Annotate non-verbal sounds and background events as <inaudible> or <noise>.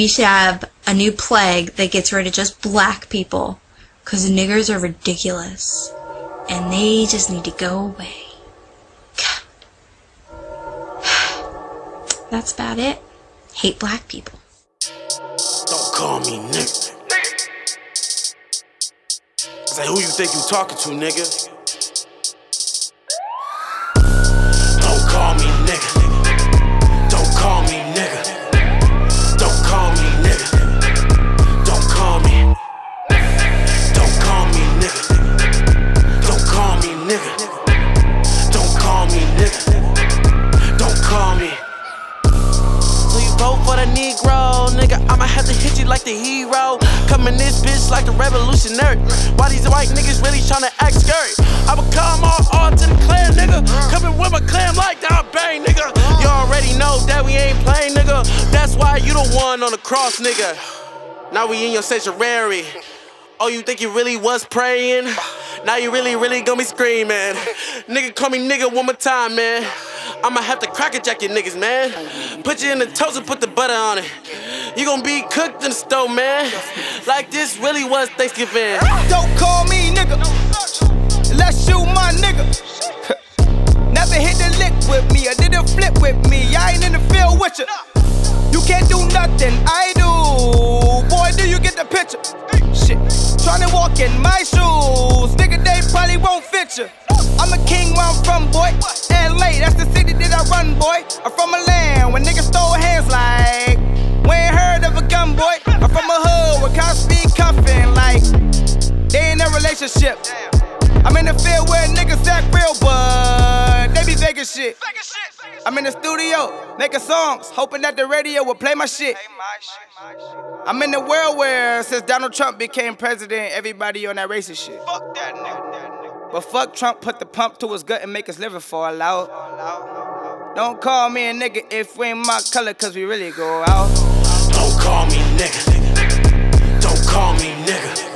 we should have a new plague that gets rid of just black people. Because niggers are ridiculous. And they just need to go away. <sighs> That's about it. Hate black people. Don't call me nigga. Say who you think you talking to, nigga? Vote for the Negro, nigga. I'ma have to hit you like the hero. Coming this bitch like the revolutionary. Why these white niggas really tryna act scary? I'ma come all, all to the clan, nigga. Coming with my clan like that bang, nigga. You already know that we ain't playing, nigga. That's why you the one on the cross, nigga. Now we in your sanctuary. Oh, you think you really was praying? Now you really, really gonna be screaming. Nigga, call me nigga one more time, man. I'ma have to crack a jack you niggas, man. Put you in the toast and put the butter on it. You gonna be cooked in the stove, man. Like this really was Thanksgiving. Don't call me nigga. Unless you my nigga. Never hit the lick with me, I didn't flip with me. I ain't in the field with you. You can't do nothing, I do. I'm in the field where niggas act real, but they be faking shit. I'm in the studio making songs, hoping that the radio will play my shit. I'm in the world where since Donald Trump became president, everybody on that racist shit. Fuck that nigga. But fuck Trump, put the pump to his gut and make his liver fall out. Don't call me a nigga if we ain't my color, cause we really go out. Don't call me nigga. Don't call me nigga.